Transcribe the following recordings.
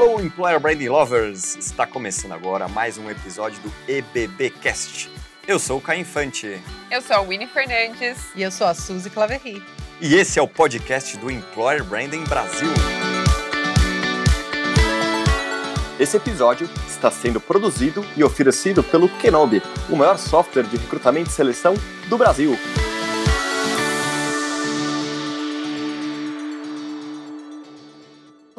Alô, Employer Branding Lovers! Está começando agora mais um episódio do EBBcast. Eu sou o Caio Infante. Eu sou a Winnie Fernandes. E eu sou a Suzy Claverry. E esse é o podcast do Employer Branding Brasil. Esse episódio está sendo produzido e oferecido pelo Kenobi, o maior software de recrutamento e seleção do Brasil.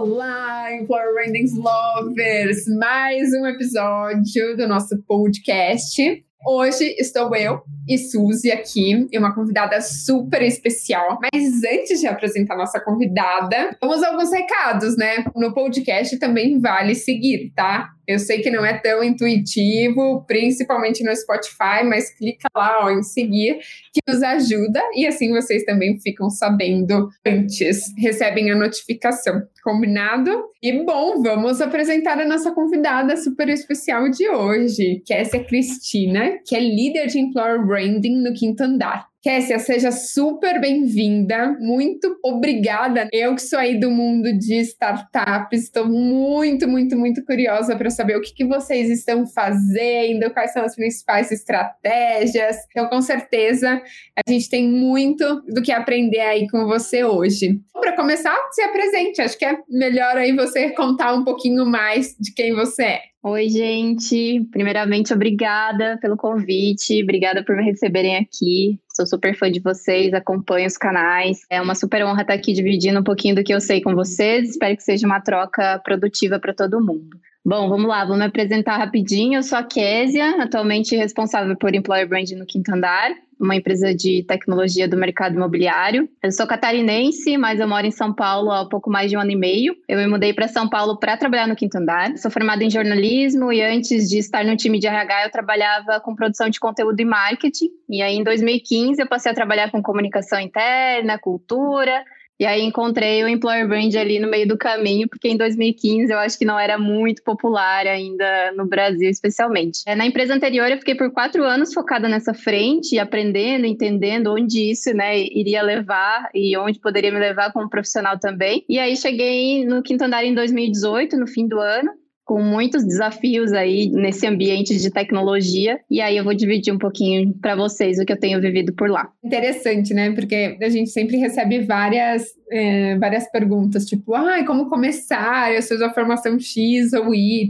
Olá, Employer Lovers! Mais um episódio do nosso podcast. Hoje estou eu e Suzy aqui, e uma convidada super especial. Mas antes de apresentar nossa convidada, vamos a alguns recados, né? No podcast também vale seguir, tá? Eu sei que não é tão intuitivo, principalmente no Spotify, mas clica lá ó, em seguir, que nos ajuda e assim vocês também ficam sabendo antes, recebem a notificação. Combinado? E bom, vamos apresentar a nossa convidada super especial de hoje, que é essa Cristina, que é líder de Employer Branding no Quinto Andar. Kessia, seja super bem-vinda. Muito obrigada. Eu que sou aí do mundo de startups, estou muito, muito, muito curiosa para saber o que, que vocês estão fazendo, quais são as principais estratégias. Então, com certeza, a gente tem muito do que aprender aí com você hoje. Para começar, se apresente. Acho que é melhor aí você contar um pouquinho mais de quem você é. Oi, gente. Primeiramente, obrigada pelo convite, obrigada por me receberem aqui. Sou super fã de vocês, acompanho os canais. É uma super honra estar aqui dividindo um pouquinho do que eu sei com vocês. Espero que seja uma troca produtiva para todo mundo. Bom, vamos lá, vou me apresentar rapidinho. Eu sou a Késia, atualmente responsável por Employer Brand no Quinto Andar, uma empresa de tecnologia do mercado imobiliário. Eu sou catarinense, mas eu moro em São Paulo há pouco mais de um ano e meio. Eu me mudei para São Paulo para trabalhar no Quinto Andar. Sou formada em jornalismo e antes de estar no time de RH, eu trabalhava com produção de conteúdo e marketing. E aí, em 2015, eu passei a trabalhar com comunicação interna, cultura e aí encontrei o Employer Brand ali no meio do caminho, porque em 2015 eu acho que não era muito popular ainda no Brasil, especialmente. É, na empresa anterior eu fiquei por quatro anos focada nessa frente, aprendendo, entendendo onde isso né, iria levar e onde poderia me levar como profissional também. E aí cheguei no quinto andar em 2018, no fim do ano, com muitos desafios aí nesse ambiente de tecnologia. E aí eu vou dividir um pouquinho para vocês o que eu tenho vivido por lá. Interessante, né? Porque a gente sempre recebe várias, é, várias perguntas, tipo, ah, como começar? Eu sou a formação X ou Y.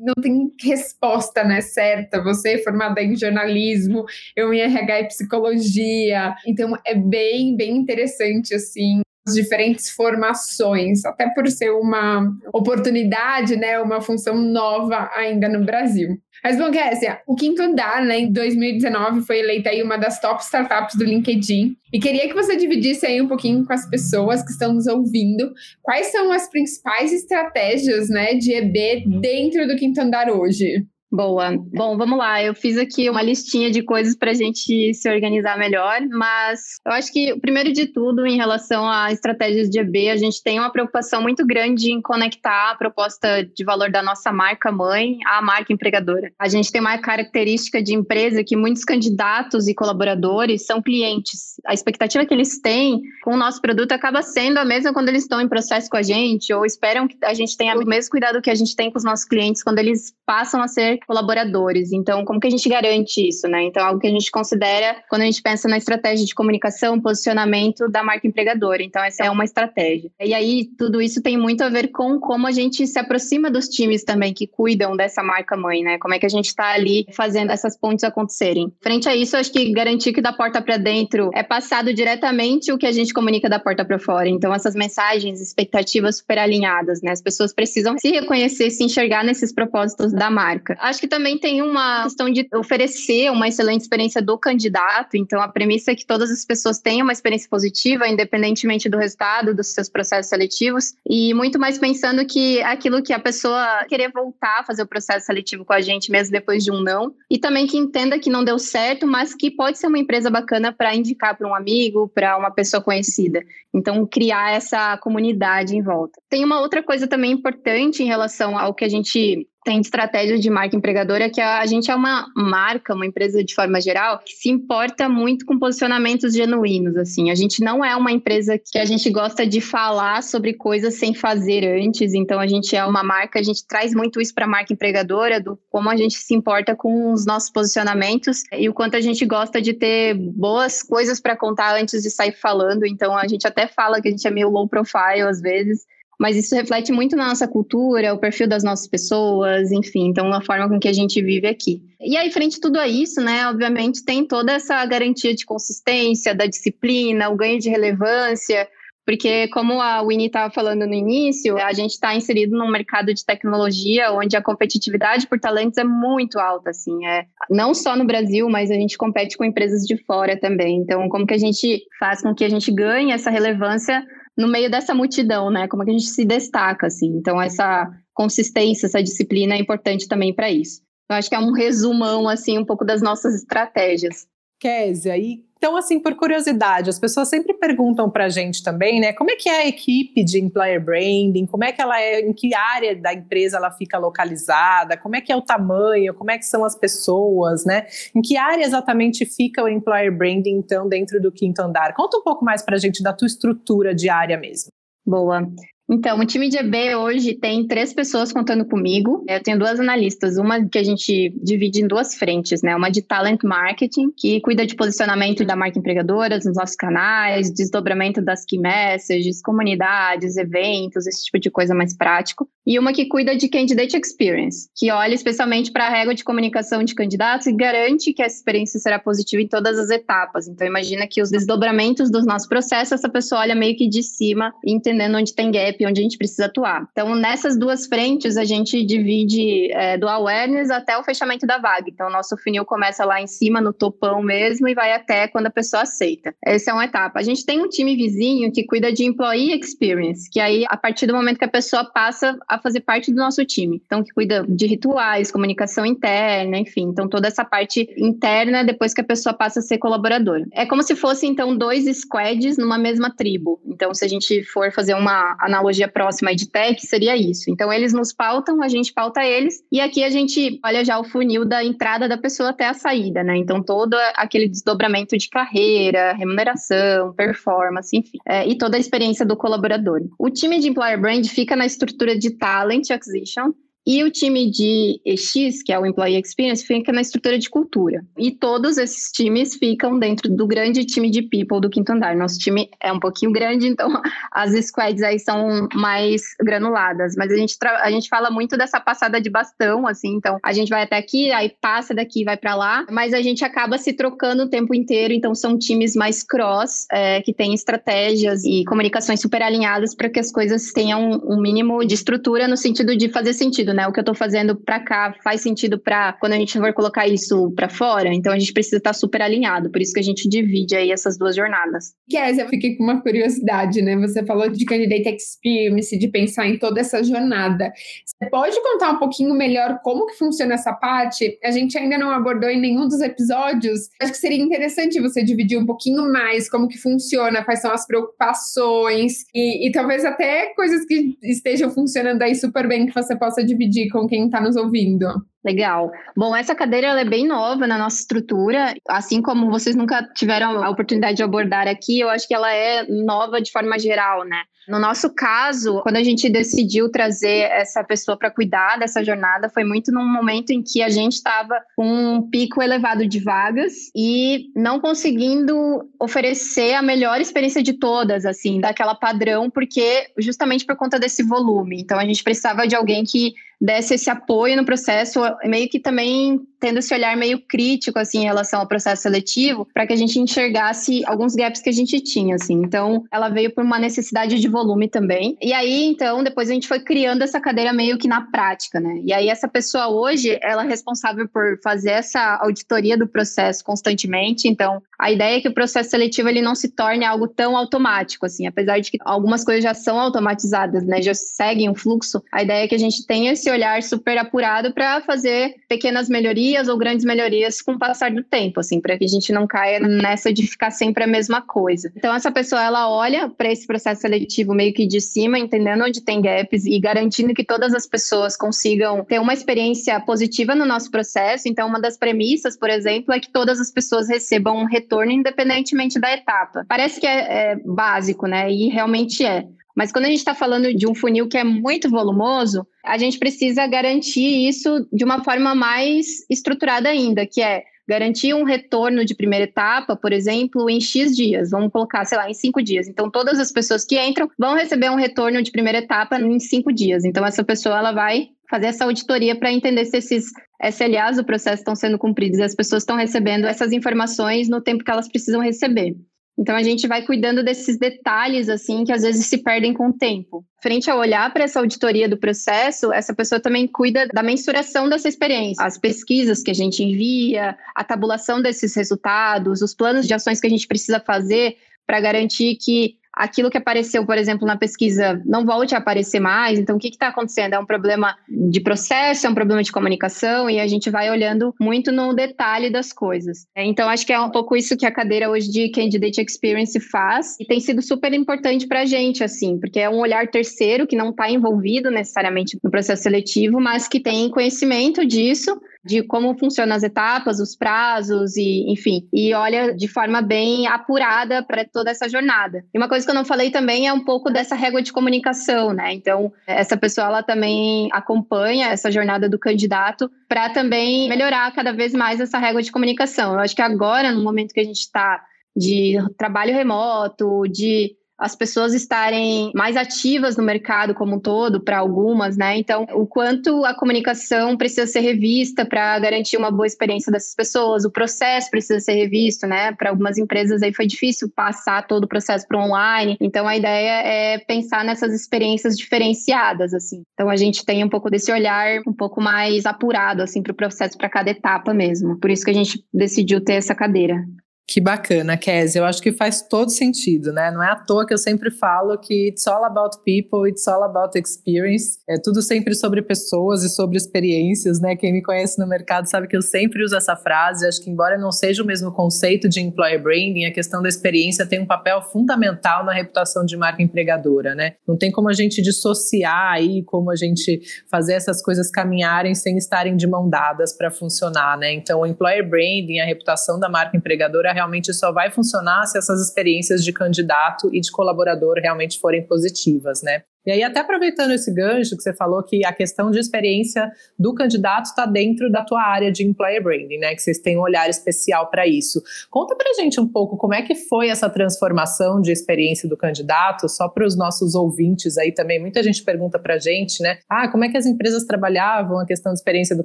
Não tem resposta, né, certa. Você é formada em jornalismo, eu em RH e psicologia. Então é bem, bem interessante, assim, diferentes formações, até por ser uma oportunidade, né, uma função nova ainda no Brasil. Mas, bom, Kessia, o Quinto Andar, né, em 2019, foi eleita aí uma das top startups do LinkedIn. E queria que você dividisse aí um pouquinho com as pessoas que estão nos ouvindo quais são as principais estratégias, né, de EB dentro do Quinto Andar hoje. Boa. Bom, vamos lá. Eu fiz aqui uma listinha de coisas para a gente se organizar melhor, mas eu acho que, primeiro de tudo, em relação a estratégias de EB, a gente tem uma preocupação muito grande em conectar a proposta de valor da nossa marca mãe à marca empregadora. A gente tem uma característica de empresa que muitos candidatos e colaboradores são clientes. A expectativa que eles têm com o nosso produto acaba sendo a mesma quando eles estão em processo com a gente ou esperam que a gente tenha o mesmo cuidado que a gente tem com os nossos clientes quando eles passam a ser colaboradores. Então, como que a gente garante isso, né? Então, algo que a gente considera quando a gente pensa na estratégia de comunicação, posicionamento da marca empregadora. Então, essa é uma estratégia. E aí, tudo isso tem muito a ver com como a gente se aproxima dos times também que cuidam dessa marca mãe, né? Como é que a gente está ali fazendo essas pontes acontecerem. Frente a isso, acho que garantir que da porta para dentro é passado diretamente o que a gente comunica da porta para fora. Então, essas mensagens, expectativas super alinhadas, né? As pessoas precisam se reconhecer, se enxergar nesses propósitos da marca. Acho que também tem uma questão de oferecer uma excelente experiência do candidato. Então, a premissa é que todas as pessoas tenham uma experiência positiva, independentemente do resultado dos seus processos seletivos. E muito mais pensando que aquilo que a pessoa querer voltar a fazer o processo seletivo com a gente, mesmo depois de um não. E também que entenda que não deu certo, mas que pode ser uma empresa bacana para indicar para um amigo, para uma pessoa conhecida. Então, criar essa comunidade em volta. Tem uma outra coisa também importante em relação ao que a gente tem estratégia de marca empregadora que a, a gente é uma marca, uma empresa de forma geral, que se importa muito com posicionamentos genuínos, assim. A gente não é uma empresa que a gente gosta de falar sobre coisas sem fazer antes, então a gente é uma marca, a gente traz muito isso para a marca empregadora, do como a gente se importa com os nossos posicionamentos e o quanto a gente gosta de ter boas coisas para contar antes de sair falando. Então a gente até fala que a gente é meio low profile às vezes, mas isso reflete muito na nossa cultura, o perfil das nossas pessoas, enfim, então a forma com que a gente vive aqui. E aí, frente a tudo a isso, né, obviamente tem toda essa garantia de consistência, da disciplina, o ganho de relevância, porque como a Winnie estava falando no início, a gente está inserido num mercado de tecnologia onde a competitividade por talentos é muito alta, assim, é não só no Brasil, mas a gente compete com empresas de fora também. Então, como que a gente faz com que a gente ganhe essa relevância no meio dessa multidão, né? Como é que a gente se destaca, assim. Então, essa consistência, essa disciplina é importante também para isso. Eu acho que é um resumão, assim, um pouco das nossas estratégias. Késia, e então, assim, por curiosidade, as pessoas sempre perguntam para a gente também, né? Como é que é a equipe de employer branding? Como é que ela é? Em que área da empresa ela fica localizada? Como é que é o tamanho? Como é que são as pessoas, né? Em que área exatamente fica o employer branding, então, dentro do quinto andar? Conta um pouco mais para a gente da tua estrutura de área mesmo. Boa. Então, o time de EB hoje tem três pessoas contando comigo. Eu tenho duas analistas, uma que a gente divide em duas frentes, né? Uma de talent marketing, que cuida de posicionamento da marca empregadora nos nossos canais, desdobramento das key messages, comunidades, eventos, esse tipo de coisa mais prático. E uma que cuida de candidate experience, que olha especialmente para a régua de comunicação de candidatos e garante que essa experiência será positiva em todas as etapas. Então, imagina que os desdobramentos dos nossos processos, essa pessoa olha meio que de cima, entendendo onde tem gap onde a gente precisa atuar. Então, nessas duas frentes, a gente divide é, do awareness até o fechamento da vaga. Então, nosso funil começa lá em cima, no topão mesmo, e vai até quando a pessoa aceita. Essa é uma etapa. A gente tem um time vizinho que cuida de employee experience, que aí, a partir do momento que a pessoa passa a fazer parte do nosso time. Então, que cuida de rituais, comunicação interna, enfim. Então, toda essa parte interna depois que a pessoa passa a ser colaboradora. É como se fosse, então, dois squads numa mesma tribo. Então, se a gente for fazer uma analogia tecnologia próxima de tech seria isso. Então, eles nos pautam, a gente pauta eles, e aqui a gente olha já o funil da entrada da pessoa até a saída, né? Então, todo aquele desdobramento de carreira, remuneração, performance, enfim, é, e toda a experiência do colaborador. O time de Employer Brand fica na estrutura de Talent Acquisition, e o time de EX, que é o Employee Experience, fica na estrutura de cultura. E todos esses times ficam dentro do grande time de people do quinto andar. Nosso time é um pouquinho grande, então as squads aí são mais granuladas. Mas a gente, a gente fala muito dessa passada de bastão, assim. Então a gente vai até aqui, aí passa daqui vai para lá. Mas a gente acaba se trocando o tempo inteiro. Então são times mais cross, é, que têm estratégias e comunicações super alinhadas para que as coisas tenham um mínimo de estrutura no sentido de fazer sentido sentido, né? O que eu estou fazendo para cá faz sentido para quando a gente for colocar isso para fora. Então a gente precisa estar tá super alinhado. Por isso que a gente divide aí essas duas jornadas. Kézia, eu fiquei com uma curiosidade, né? Você falou de candidate experience, de pensar em toda essa jornada. Você pode contar um pouquinho melhor como que funciona essa parte? A gente ainda não abordou em nenhum dos episódios. Acho que seria interessante você dividir um pouquinho mais como que funciona, quais são as preocupações e, e talvez até coisas que estejam funcionando aí super bem que você possa dividir dividir com quem está nos ouvindo. Legal. Bom, essa cadeira é bem nova na nossa estrutura, assim como vocês nunca tiveram a oportunidade de abordar aqui, eu acho que ela é nova de forma geral, né? No nosso caso, quando a gente decidiu trazer essa pessoa para cuidar dessa jornada, foi muito num momento em que a gente estava com um pico elevado de vagas e não conseguindo oferecer a melhor experiência de todas, assim, daquela padrão, porque justamente por conta desse volume. Então a gente precisava de alguém que desse esse apoio no processo, meio que também tendo esse olhar meio crítico assim em relação ao processo seletivo, para que a gente enxergasse alguns gaps que a gente tinha, assim. Então, ela veio por uma necessidade de volume também. E aí, então, depois a gente foi criando essa cadeira meio que na prática, né? E aí essa pessoa hoje, ela é responsável por fazer essa auditoria do processo constantemente. Então, a ideia é que o processo seletivo ele não se torne algo tão automático, assim, apesar de que algumas coisas já são automatizadas, né, já seguem o fluxo, a ideia é que a gente tenha esse olhar super apurado para fazer pequenas melhorias ou grandes melhorias com o passar do tempo, assim, para que a gente não caia nessa de ficar sempre a mesma coisa. Então, essa pessoa, ela olha para esse processo seletivo meio que de cima, entendendo onde tem gaps e garantindo que todas as pessoas consigam ter uma experiência positiva no nosso processo. Então, uma das premissas, por exemplo, é que todas as pessoas recebam um retorno retorno independentemente da etapa. Parece que é, é básico, né? E realmente é. Mas quando a gente está falando de um funil que é muito volumoso, a gente precisa garantir isso de uma forma mais estruturada ainda, que é garantir um retorno de primeira etapa, por exemplo, em X dias. Vamos colocar, sei lá, em cinco dias. Então, todas as pessoas que entram vão receber um retorno de primeira etapa em cinco dias. Então, essa pessoa ela vai fazer essa auditoria para entender se esses SLAs do processo estão sendo cumpridos e as pessoas estão recebendo essas informações no tempo que elas precisam receber. Então a gente vai cuidando desses detalhes assim que às vezes se perdem com o tempo. Frente a olhar para essa auditoria do processo, essa pessoa também cuida da mensuração dessa experiência, as pesquisas que a gente envia, a tabulação desses resultados, os planos de ações que a gente precisa fazer para garantir que aquilo que apareceu, por exemplo, na pesquisa não volte a aparecer mais. Então, o que está acontecendo? É um problema de processo, é um problema de comunicação, e a gente vai olhando muito no detalhe das coisas. É, então, acho que é um pouco isso que a cadeira hoje de Candidate Experience faz, e tem sido super importante para a gente, assim, porque é um olhar terceiro que não está envolvido necessariamente no processo seletivo, mas que tem conhecimento disso de como funcionam as etapas, os prazos e, enfim, e olha de forma bem apurada para toda essa jornada. E uma coisa que eu não falei também é um pouco dessa régua de comunicação, né? Então, essa pessoa ela também acompanha essa jornada do candidato para também melhorar cada vez mais essa régua de comunicação. Eu acho que agora, no momento que a gente está de trabalho remoto, de as pessoas estarem mais ativas no mercado como um todo, para algumas, né? Então, o quanto a comunicação precisa ser revista para garantir uma boa experiência dessas pessoas, o processo precisa ser revisto, né? Para algumas empresas aí foi difícil passar todo o processo para online. Então, a ideia é pensar nessas experiências diferenciadas, assim. Então, a gente tem um pouco desse olhar um pouco mais apurado, assim, para o processo, para cada etapa mesmo. Por isso que a gente decidiu ter essa cadeira. Que bacana, Kézia. Eu acho que faz todo sentido, né? Não é à toa que eu sempre falo que it's all about people, it's all about experience. É tudo sempre sobre pessoas e sobre experiências, né? Quem me conhece no mercado sabe que eu sempre uso essa frase. Acho que, embora não seja o mesmo conceito de employer branding, a questão da experiência tem um papel fundamental na reputação de marca empregadora, né? Não tem como a gente dissociar aí, como a gente fazer essas coisas caminharem sem estarem de mão dadas para funcionar, né? Então, o employer branding, a reputação da marca empregadora realmente só vai funcionar se essas experiências de candidato e de colaborador realmente forem positivas, né? E aí, até aproveitando esse gancho que você falou que a questão de experiência do candidato está dentro da tua área de employer branding, né? Que vocês têm um olhar especial para isso. Conta pra gente um pouco como é que foi essa transformação de experiência do candidato, só para os nossos ouvintes aí também. Muita gente pergunta pra gente, né? Ah, como é que as empresas trabalhavam a questão de experiência do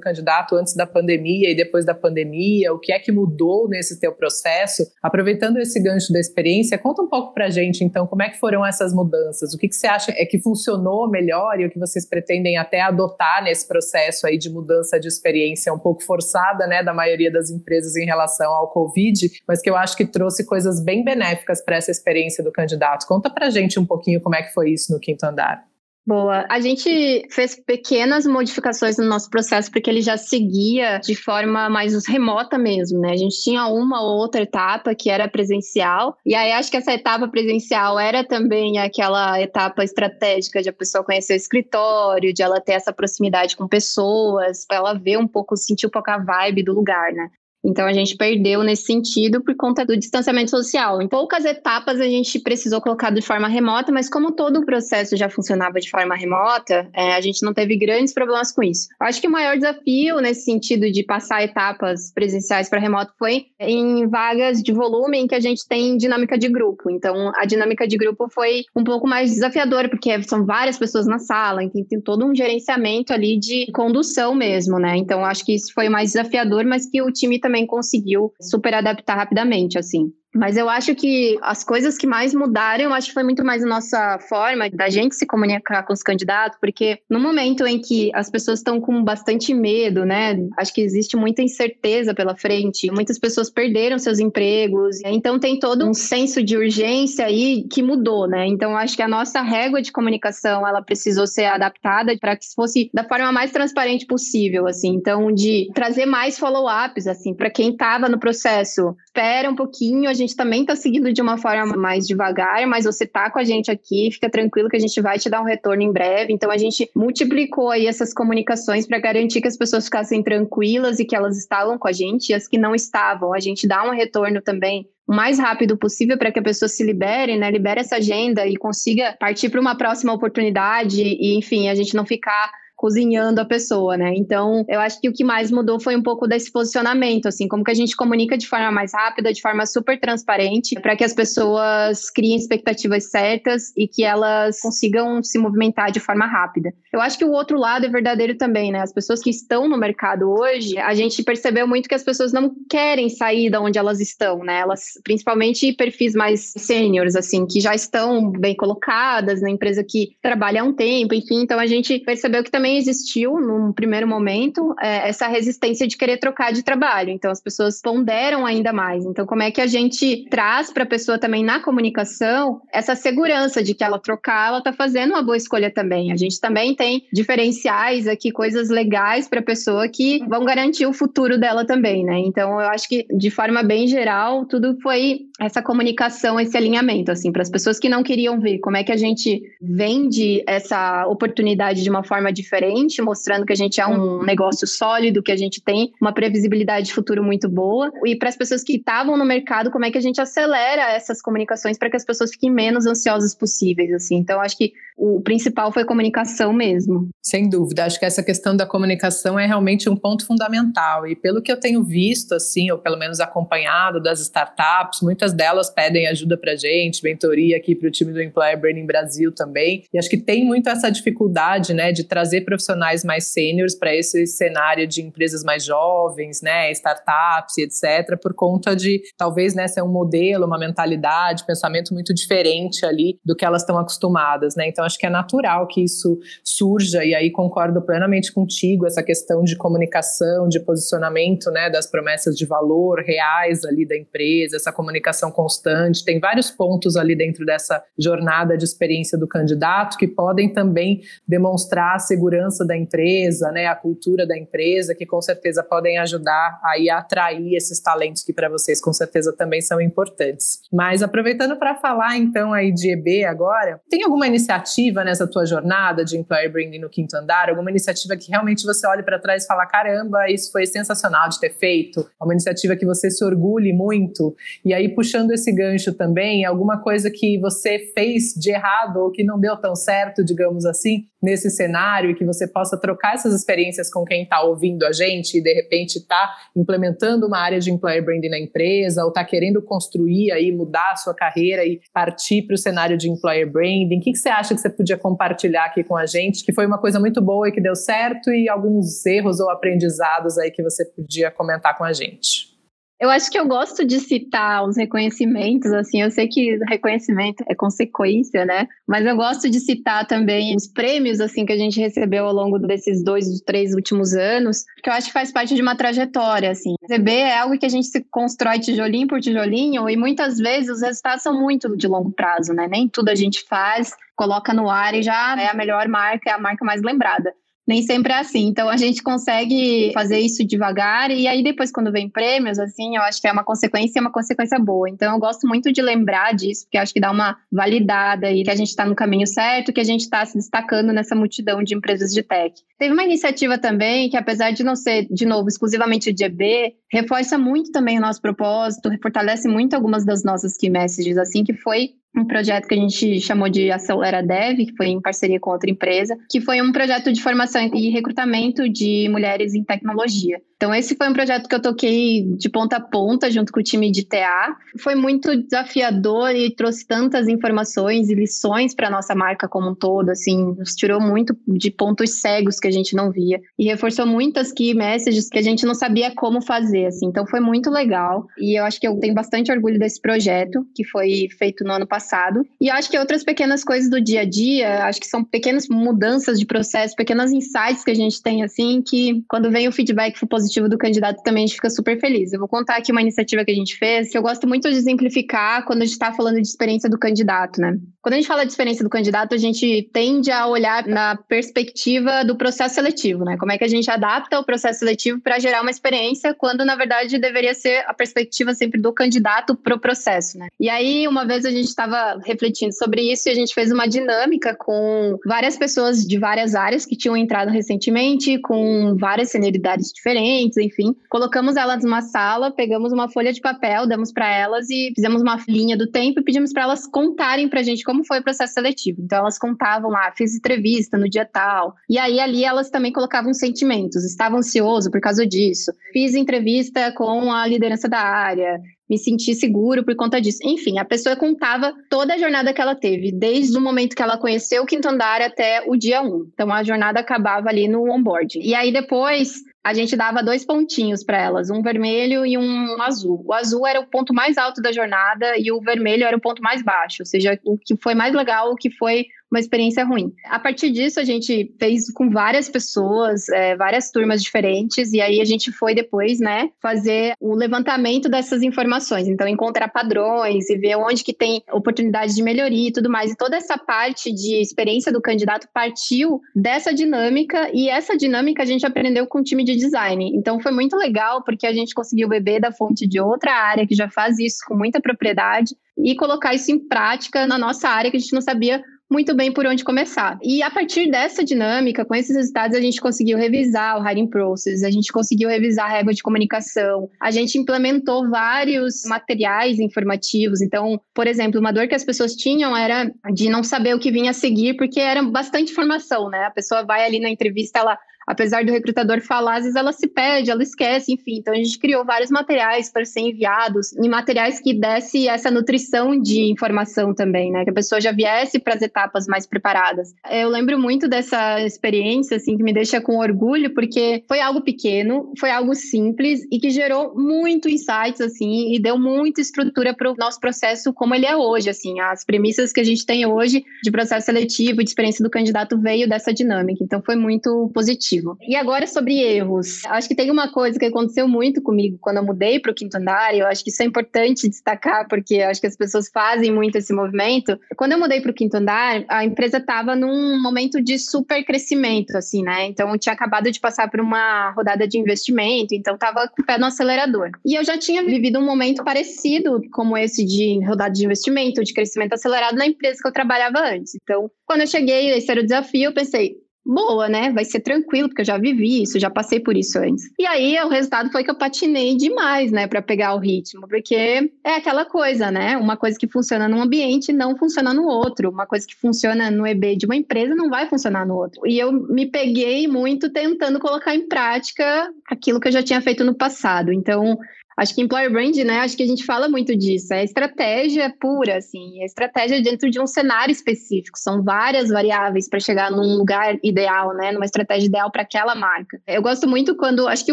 candidato antes da pandemia e depois da pandemia? O que é que mudou nesse teu processo? Aproveitando esse gancho da experiência, conta um pouco pra gente, então, como é que foram essas mudanças? O que, que você acha é que funcionou melhor e o que vocês pretendem até adotar nesse processo aí de mudança de experiência um pouco forçada, né, da maioria das empresas em relação ao Covid, mas que eu acho que trouxe coisas bem benéficas para essa experiência do candidato. Conta pra gente um pouquinho como é que foi isso no quinto andar. Boa. A gente fez pequenas modificações no nosso processo porque ele já seguia de forma mais remota mesmo, né? A gente tinha uma ou outra etapa que era presencial, e aí acho que essa etapa presencial era também aquela etapa estratégica de a pessoa conhecer o escritório, de ela ter essa proximidade com pessoas, para ela ver um pouco, sentir um pouco a vibe do lugar, né? Então a gente perdeu nesse sentido por conta do distanciamento social. Em poucas etapas a gente precisou colocar de forma remota, mas como todo o processo já funcionava de forma remota, é, a gente não teve grandes problemas com isso. Acho que o maior desafio nesse sentido de passar etapas presenciais para remoto foi em vagas de volume em que a gente tem dinâmica de grupo. Então a dinâmica de grupo foi um pouco mais desafiadora, porque são várias pessoas na sala, então tem todo um gerenciamento ali de condução mesmo, né? Então acho que isso foi mais desafiador, mas que o time também conseguiu super adaptar rapidamente, assim. Mas eu acho que as coisas que mais mudaram, eu acho que foi muito mais a nossa forma da gente se comunicar com os candidatos, porque no momento em que as pessoas estão com bastante medo, né? Acho que existe muita incerteza pela frente, muitas pessoas perderam seus empregos, então tem todo um senso de urgência aí que mudou, né? Então acho que a nossa régua de comunicação, ela precisou ser adaptada para que fosse da forma mais transparente possível, assim. Então de trazer mais follow-ups, assim, para quem estava no processo. Espera um pouquinho, a gente também está seguindo de uma forma mais devagar, mas você tá com a gente aqui, fica tranquilo que a gente vai te dar um retorno em breve. Então a gente multiplicou aí essas comunicações para garantir que as pessoas ficassem tranquilas e que elas estavam com a gente, e as que não estavam, a gente dá um retorno também o mais rápido possível para que a pessoa se libere, né? Libere essa agenda e consiga partir para uma próxima oportunidade e, enfim, a gente não ficar cozinhando a pessoa, né? Então, eu acho que o que mais mudou foi um pouco desse posicionamento, assim, como que a gente comunica de forma mais rápida, de forma super transparente, para que as pessoas criem expectativas certas e que elas consigam se movimentar de forma rápida. Eu acho que o outro lado é verdadeiro também, né? As pessoas que estão no mercado hoje, a gente percebeu muito que as pessoas não querem sair da onde elas estão, né? Elas, principalmente perfis mais sêniores, assim, que já estão bem colocadas na empresa que trabalha há um tempo, enfim. Então, a gente percebeu que também também existiu, num primeiro momento, é, essa resistência de querer trocar de trabalho. Então, as pessoas ponderam ainda mais. Então, como é que a gente traz para a pessoa também na comunicação essa segurança de que ela trocar, ela está fazendo uma boa escolha também. A gente também tem diferenciais aqui, coisas legais para a pessoa que vão garantir o futuro dela também, né? Então, eu acho que, de forma bem geral, tudo foi essa comunicação, esse alinhamento, assim, para as pessoas que não queriam ver como é que a gente vende essa oportunidade de uma forma diferente diferente, mostrando que a gente é um negócio sólido, que a gente tem uma previsibilidade de futuro muito boa. E para as pessoas que estavam no mercado, como é que a gente acelera essas comunicações para que as pessoas fiquem menos ansiosas possíveis, assim. Então, acho que o principal foi comunicação mesmo. Sem dúvida, acho que essa questão da comunicação é realmente um ponto fundamental. E pelo que eu tenho visto, assim, ou pelo menos acompanhado das startups, muitas delas pedem ajuda para gente, mentoria aqui para o time do Employer Branding Brasil também. E acho que tem muito essa dificuldade, né, de trazer profissionais mais sêniores para esse cenário de empresas mais jovens, né, startups, etc., por conta de talvez né, ser um modelo, uma mentalidade, pensamento muito diferente ali do que elas estão acostumadas, né? Então acho que é natural que isso surja, e aí concordo plenamente contigo, essa questão de comunicação, de posicionamento né, das promessas de valor reais ali da empresa, essa comunicação constante. Tem vários pontos ali dentro dessa jornada de experiência do candidato que podem também demonstrar a segurança da empresa, né, a cultura da empresa, que com certeza podem ajudar aí a atrair esses talentos que para vocês com certeza também são importantes. Mas aproveitando para falar então aí de EB agora, tem alguma iniciativa iniciativa nessa tua jornada de employer branding no quinto andar? Alguma iniciativa que realmente você olhe para trás e fala: caramba, isso foi sensacional de ter feito? Uma iniciativa que você se orgulhe muito? E aí, puxando esse gancho também, alguma coisa que você fez de errado ou que não deu tão certo, digamos assim, nesse cenário e que você possa trocar essas experiências com quem está ouvindo a gente e de repente está implementando uma área de employer branding na empresa ou está querendo construir aí, mudar a sua carreira e partir para o cenário de employer branding. O que, que você acha que você podia compartilhar aqui com a gente, que foi uma coisa muito boa e que deu certo e alguns erros ou aprendizados aí que você podia comentar com a gente? Eu acho que eu gosto de citar os reconhecimentos, assim, eu sei que reconhecimento é consequência, né? Mas eu gosto de citar também os prêmios, assim, que a gente recebeu ao longo desses dois, três últimos anos, que eu acho que faz parte de uma trajetória, assim. Receber é algo que a gente se constrói tijolinho por tijolinho e muitas vezes os resultados são muito de longo prazo, né? Nem tudo a gente faz, coloca no ar e já é a melhor marca, é a marca mais lembrada nem sempre é assim. Então a gente consegue fazer isso devagar e aí depois quando vem prêmios, assim, eu acho que é uma consequência e uma consequência boa. Então eu gosto muito de lembrar disso, porque acho que dá uma validada e que a gente está no caminho certo, que a gente está se destacando nessa multidão de empresas de tech. Teve uma iniciativa também que, apesar de não ser, de novo, exclusivamente de EB, reforça muito também o nosso propósito, fortalece muito algumas das nossas key messages, assim, que foi um projeto que a gente chamou de Acelera Dev, que foi em parceria com outra empresa, que foi um projeto de formação e recrutamento de mulheres em tecnologia. Então, esse foi um projeto que eu toquei de ponta a ponta junto com o time de TA. Foi muito desafiador e trouxe tantas informações e lições para nossa marca como um todo, assim, nos tirou muito de pontos cegos que a gente não via e reforçou muitas key messages que a gente não sabia como fazer, assim. Então, foi muito legal e eu acho que eu tenho bastante orgulho desse projeto que foi feito no ano passado. E acho que outras pequenas coisas do dia a dia, acho que são pequenas mudanças de processo, pequenas insights que a gente tem, assim, que quando vem o feedback positivo positivo do candidato também a gente fica super feliz. Eu vou contar aqui uma iniciativa que a gente fez, que eu gosto muito de exemplificar quando a gente está falando de experiência do candidato, né? Quando a gente fala de experiência do candidato, a gente tende a olhar na perspectiva do processo seletivo, né? Como é que a gente adapta o processo seletivo para gerar uma experiência, quando na verdade deveria ser a perspectiva sempre do candidato para o processo, né? E aí, uma vez a gente estava refletindo sobre isso e a gente fez uma dinâmica com várias pessoas de várias áreas que tinham entrado recentemente, com várias senioridades diferentes enfim. Colocamos elas numa sala, pegamos uma folha de papel, damos para elas e fizemos uma linha do tempo e pedimos para elas contarem para a gente como foi o processo seletivo. Então elas contavam lá, fiz entrevista no dia tal. E aí ali elas também colocavam sentimentos, estava ansioso por causa disso. Fiz entrevista com a liderança da área, me senti seguro por conta disso. Enfim, a pessoa contava toda a jornada que ela teve, desde o momento que ela conheceu o quinto andar até o dia 1. Então a jornada acabava ali no onboard. E aí depois a gente dava dois pontinhos para elas, um vermelho e um azul. O azul era o ponto mais alto da jornada e o vermelho era o ponto mais baixo, ou seja, o que foi mais legal, o que foi uma experiência ruim. A partir disso, a gente fez com várias pessoas, é, várias turmas diferentes, e aí a gente foi depois, né, fazer o levantamento dessas informações. Então, encontrar padrões e ver onde que tem oportunidade de melhoria e tudo mais. E toda essa parte de experiência do candidato partiu dessa dinâmica, e essa dinâmica a gente aprendeu com o time de design. Então, foi muito legal, porque a gente conseguiu beber da fonte de outra área que já faz isso com muita propriedade e colocar isso em prática na nossa área que a gente não sabia muito bem por onde começar. E a partir dessa dinâmica, com esses resultados, a gente conseguiu revisar o hiring process, a gente conseguiu revisar a regra de comunicação, a gente implementou vários materiais informativos. Então, por exemplo, uma dor que as pessoas tinham era de não saber o que vinha a seguir, porque era bastante informação, né? A pessoa vai ali na entrevista, ela apesar do recrutador falar, às vezes ela se perde, ela esquece, enfim. Então a gente criou vários materiais para ser enviados, e materiais que desse essa nutrição de informação também, né? Que a pessoa já viesse para as etapas mais preparadas. Eu lembro muito dessa experiência, assim, que me deixa com orgulho, porque foi algo pequeno, foi algo simples e que gerou muito insights, assim, e deu muita estrutura para o nosso processo como ele é hoje, assim. As premissas que a gente tem hoje de processo seletivo, de experiência do candidato veio dessa dinâmica. Então foi muito positivo E agora sobre erros. Acho que tem uma coisa que aconteceu muito comigo quando eu mudei para o quinto andar, e eu acho que isso é importante destacar, porque acho que as pessoas fazem muito esse movimento. Quando eu mudei para o quinto andar, a empresa estava num momento de super crescimento, assim, né? Então eu tinha acabado de passar por uma rodada de investimento, então estava com o pé no acelerador. E eu já tinha vivido um momento parecido como esse de rodada de investimento, de crescimento acelerado na empresa que eu trabalhava antes. Então, quando eu cheguei, esse era o desafio, eu pensei, boa, né? Vai ser tranquilo, porque eu já vivi isso, já passei por isso antes. E aí o resultado foi que eu patinei demais, né, para pegar o ritmo, porque é aquela coisa, né? Uma coisa que funciona num ambiente não funciona no outro, uma coisa que funciona no EB de uma empresa não vai funcionar no outro. E eu me peguei muito tentando colocar em prática aquilo que eu já tinha feito no passado. Então, Acho que employer brand, né? Acho que a gente fala muito disso. É estratégia pura, assim. É estratégia dentro de um cenário específico. São várias variáveis para chegar num lugar ideal, né? Numa estratégia ideal para aquela marca. Eu gosto muito quando. Acho que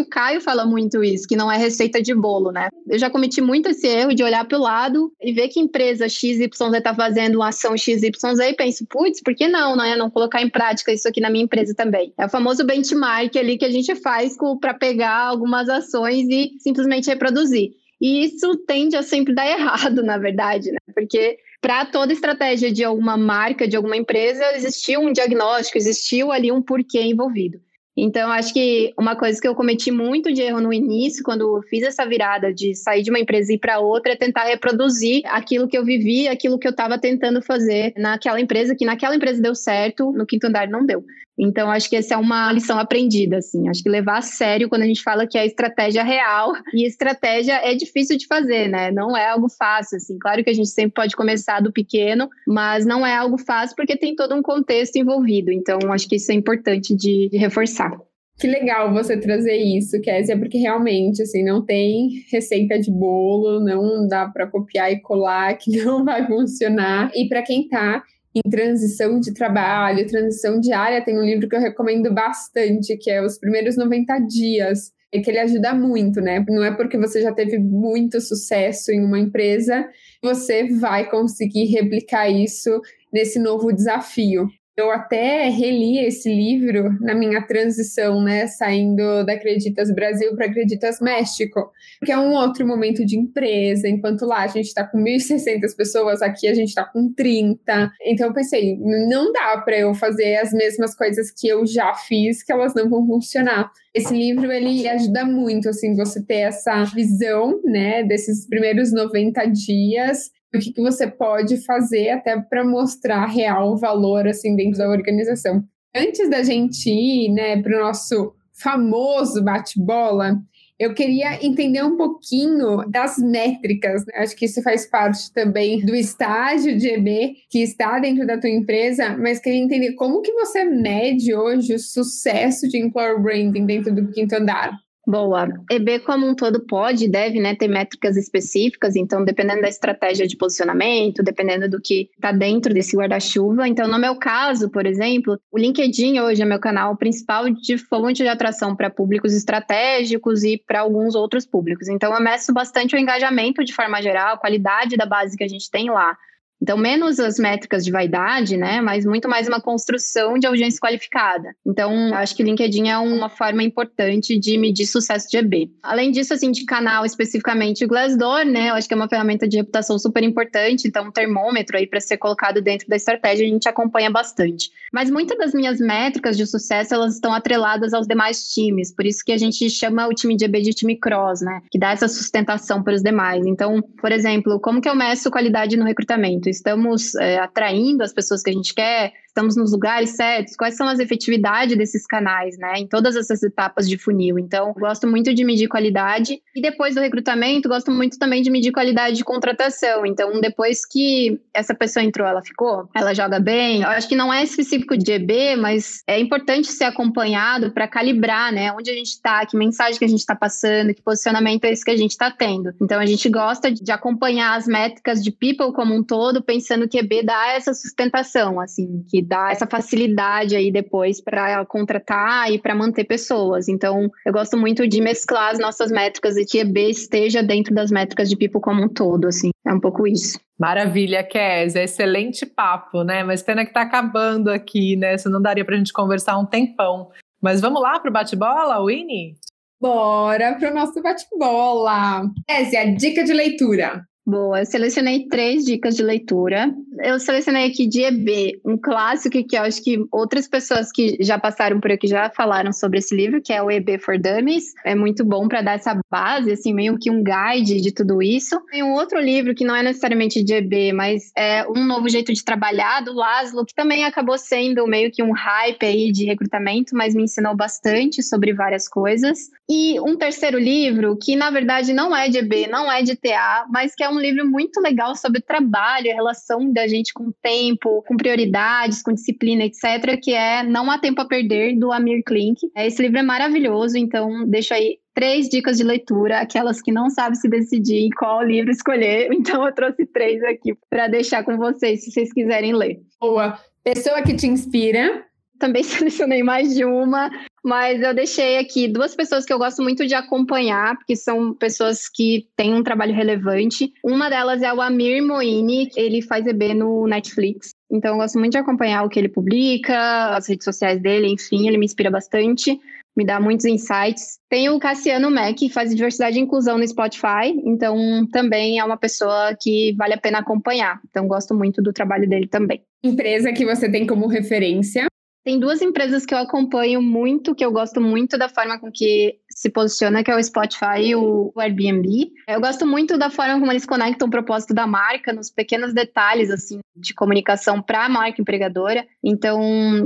o Caio fala muito isso, que não é receita de bolo, né? Eu já cometi muito esse erro de olhar para o lado e ver que empresa XYZ está fazendo uma ação XYZ e penso, putz, por que não, né? Não colocar em prática isso aqui na minha empresa também. É o famoso benchmark ali que a gente faz para pegar algumas ações e simplesmente reproduzir produzir. E isso tende a sempre dar errado, na verdade, né? Porque para toda estratégia de alguma marca, de alguma empresa, existiu um diagnóstico, existiu ali um porquê envolvido. Então, acho que uma coisa que eu cometi muito de erro no início, quando fiz essa virada de sair de uma empresa e ir para outra, é tentar reproduzir aquilo que eu vivi, aquilo que eu estava tentando fazer naquela empresa, que naquela empresa deu certo, no quinto andar não deu. Então, acho que essa é uma lição aprendida, assim. Acho que levar a sério quando a gente fala que é estratégia real. E estratégia é difícil de fazer, né? Não é algo fácil, assim. Claro que a gente sempre pode começar do pequeno, mas não é algo fácil porque tem todo um contexto envolvido. Então, acho que isso é importante de, de reforçar. Que legal você trazer isso, Kézia, porque realmente, assim, não tem receita de bolo, não dá para copiar e colar, que não vai funcionar. E para quem está em transição de trabalho, transição diária, tem um livro que eu recomendo bastante, que é Os Primeiros 90 Dias, é que ele ajuda muito, né? Não é porque você já teve muito sucesso em uma empresa, você vai conseguir replicar isso nesse novo desafio. Eu até reli esse livro na minha transição, né, saindo da Acreditas Brasil para Acreditas México, que é um outro momento de empresa, enquanto lá a gente está com 1.600 pessoas, aqui a gente está com 30. Então eu pensei, não dá para eu fazer as mesmas coisas que eu já fiz, que elas não vão funcionar. Esse livro ele ajuda muito assim você ter essa visão, né, desses primeiros 90 dias o que, que você pode fazer até para mostrar real valor assim dentro da organização. Antes da gente ir né, para o nosso famoso bate-bola, eu queria entender um pouquinho das métricas. Né? Acho que isso faz parte também do estágio de EB que está dentro da tua empresa, mas queria entender como que você mede hoje o sucesso de employer branding dentro do quinto andar. Boa. EB como um todo pode e deve né, ter métricas específicas, então dependendo da estratégia de posicionamento, dependendo do que está dentro desse guarda-chuva. Então, no meu caso, por exemplo, o LinkedIn hoje é meu canal principal de fonte de atração para públicos estratégicos e para alguns outros públicos. Então, eu meço bastante o engajamento de forma geral, a qualidade da base que a gente tem lá. Então, menos as métricas de vaidade, né? Mas muito mais uma construção de audiência qualificada. Então, acho que LinkedIn é uma forma importante de medir sucesso de EB. Além disso, assim, de canal especificamente o Glassdoor, né? Eu acho que é uma ferramenta de reputação super importante. Então, um termômetro aí para ser colocado dentro da estratégia, a gente acompanha bastante. Mas muitas das minhas métricas de sucesso, elas estão atreladas aos demais times. Por isso que a gente chama o time de EB de time cross, né? Que dá essa sustentação para os demais. Então, por exemplo, como que eu meço qualidade no recrutamento? Estamos é, atraindo as pessoas que a gente quer, estamos nos lugares certos, quais são as efetividades desses canais, né, em todas essas etapas de funil. Então, gosto muito de medir qualidade e depois do recrutamento, gosto muito também de medir qualidade de contratação. Então, depois que essa pessoa entrou, ela ficou, ela joga bem. Eu acho que não é específico de EB, mas é importante ser acompanhado para calibrar, né, onde a gente está, que mensagem que a gente está passando, que posicionamento é esse que a gente está tendo. Então, a gente gosta de acompanhar as métricas de people como um todo, pensando que EB dá essa sustentação, assim, que dá essa facilidade aí depois para contratar e para manter pessoas. Então, eu gosto muito de mesclar as nossas métricas e que EB esteja dentro das métricas de People como um todo, assim. É um pouco isso. Maravilha, Kézia. Excelente papo, né? Mas pena que está acabando aqui, né? Isso não daria para a gente conversar um tempão. Mas vamos lá para o bate-bola, Winnie? Bora para o nosso bate-bola. Kézia, dica de leitura. Boa, eu selecionei três dicas de leitura. Eu selecionei aqui de EB, um clássico que eu acho que outras pessoas que já passaram por aqui já falaram sobre esse livro, que é o EB for Dummies. É muito bom para dar essa base, assim, meio que um guide de tudo isso. Tem um outro livro que não é necessariamente de EB, mas é Um Novo Jeito de Trabalhar, do Laszlo, que também acabou sendo meio que um hype aí de recrutamento, mas me ensinou bastante sobre várias coisas. E um terceiro livro, que na verdade não é de EB, não é de TA, mas que é um livro muito legal sobre trabalho, a relação da gente com tempo, com prioridades, com disciplina, etc., que é Não Há Tempo a Perder, do Amir Klink. Esse livro é maravilhoso, então deixo aí três dicas de leitura, aquelas que não sabem se decidir em qual livro escolher. Então eu trouxe três aqui para deixar com vocês, se vocês quiserem ler. Boa. Pessoa que te inspira. Também selecionei mais de uma mas eu deixei aqui duas pessoas que eu gosto muito de acompanhar, porque são pessoas que têm um trabalho relevante. Uma delas é o Amir Moini, ele faz EB no Netflix. Então eu gosto muito de acompanhar o que ele publica, as redes sociais dele, enfim, ele me inspira bastante, me dá muitos insights. Tem o Cassiano Mac, que faz diversidade e inclusão no Spotify, então também é uma pessoa que vale a pena acompanhar. Então gosto muito do trabalho dele também. Empresa que você tem como referência? Tem duas empresas que eu acompanho muito, que eu gosto muito da forma com que se posiciona, que é o Spotify e o Airbnb. Eu gosto muito da forma como eles conectam o propósito da marca nos pequenos detalhes assim de comunicação para a marca empregadora. Então,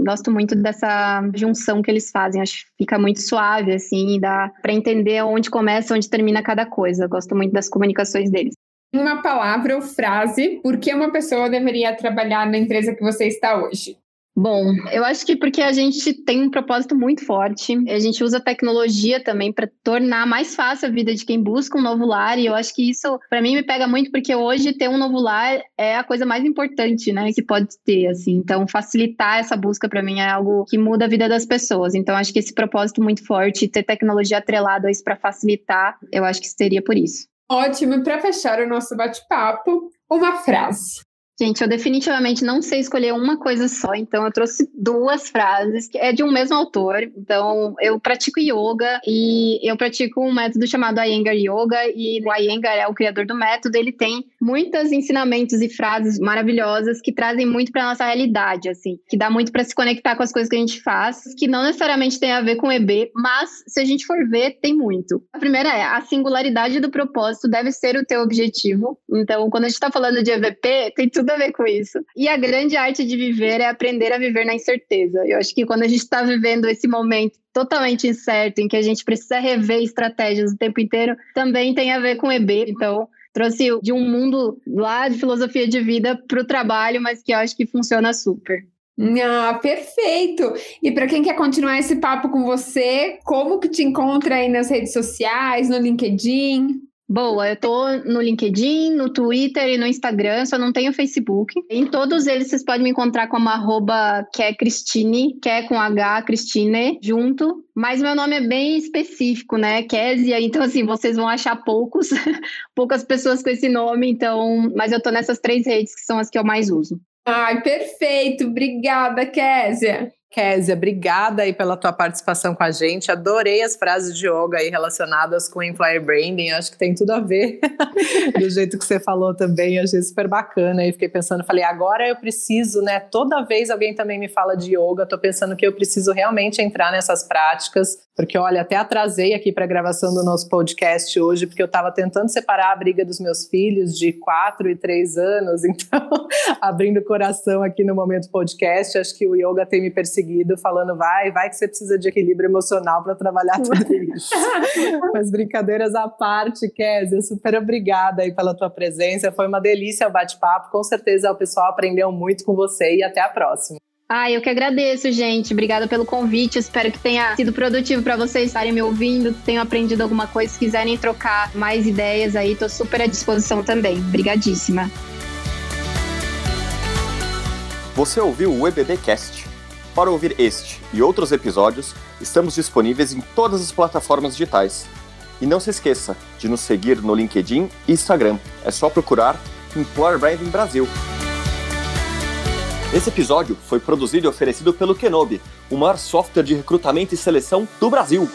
gosto muito dessa junção que eles fazem. Acho que fica muito suave assim, dá para entender onde começa, onde termina cada coisa. Eu gosto muito das comunicações deles. Uma palavra ou frase, por que uma pessoa deveria trabalhar na empresa que você está hoje? Bom, eu acho que porque a gente tem um propósito muito forte, a gente usa tecnologia também para tornar mais fácil a vida de quem busca um novo lar, e eu acho que isso, para mim, me pega muito, porque hoje ter um novo lar é a coisa mais importante, né, que pode ter, assim. Então, facilitar essa busca, para mim, é algo que muda a vida das pessoas. Então, acho que esse propósito muito forte, ter tecnologia atrelada a isso para facilitar, eu acho que seria por isso. Ótimo, para fechar o nosso bate-papo, uma frase. Gente, eu definitivamente não sei escolher uma coisa só, então eu trouxe duas frases, que é de um mesmo autor. Então, eu pratico yoga e eu pratico um método chamado Iyengar Yoga, e o Iyengar é o criador do método. Ele tem muitos ensinamentos e frases maravilhosas que trazem muito para nossa realidade, assim, que dá muito para se conectar com as coisas que a gente faz, que não necessariamente tem a ver com EB, mas se a gente for ver, tem muito. A primeira é: a singularidade do propósito deve ser o teu objetivo. Então, quando a gente está falando de EVP, tem tudo a ver com isso. E a grande arte de viver é aprender a viver na incerteza. Eu acho que quando a gente está vivendo esse momento totalmente incerto, em que a gente precisa rever estratégias o tempo inteiro, também tem a ver com EB. Então, trouxe de um mundo lá de filosofia de vida para o trabalho, mas que eu acho que funciona super. Ah, perfeito! E para quem quer continuar esse papo com você, como que te encontra aí nas redes sociais, no LinkedIn? Boa, eu tô no LinkedIn, no Twitter e no Instagram, só não tenho Facebook. Em todos eles vocês podem me encontrar como arroba Cristine, que é com H, Cristine, junto. Mas meu nome é bem específico, né? Késia, então assim, vocês vão achar poucos, poucas pessoas com esse nome, então, mas eu tô nessas três redes que são as que eu mais uso. Ai, perfeito. Obrigada, Késia. Késia, obrigada aí pela tua participação com a gente. Adorei as frases de yoga aí relacionadas com employer branding. Acho que tem tudo a ver do jeito que você falou também. Achei super bacana. E fiquei pensando, falei, agora eu preciso, né? Toda vez alguém também me fala de yoga, tô pensando que eu preciso realmente entrar nessas práticas, porque olha, até atrasei aqui para a gravação do nosso podcast hoje, porque eu estava tentando separar a briga dos meus filhos de quatro e três anos. Então, abrindo o coração aqui no momento podcast, acho que o yoga tem me perseguido seguido falando vai, vai que você precisa de equilíbrio emocional para trabalhar tudo isso. Mas brincadeiras à parte, Kézia, super obrigada aí pela tua presença. Foi uma delícia o bate-papo. Com certeza o pessoal aprendeu muito com você e até a próxima. Ah, eu que agradeço, gente. Obrigada pelo convite. Espero que tenha sido produtivo para vocês estarem me ouvindo, tenham aprendido alguma coisa. Se quiserem trocar mais ideias aí, tô super à disposição também. Obrigadíssima. Você ouviu o EBBcast para ouvir este e outros episódios, estamos disponíveis em todas as plataformas digitais. E não se esqueça de nos seguir no LinkedIn e Instagram. É só procurar Employer Branding Brasil. Esse episódio foi produzido e oferecido pelo Kenobi, o maior software de recrutamento e seleção do Brasil.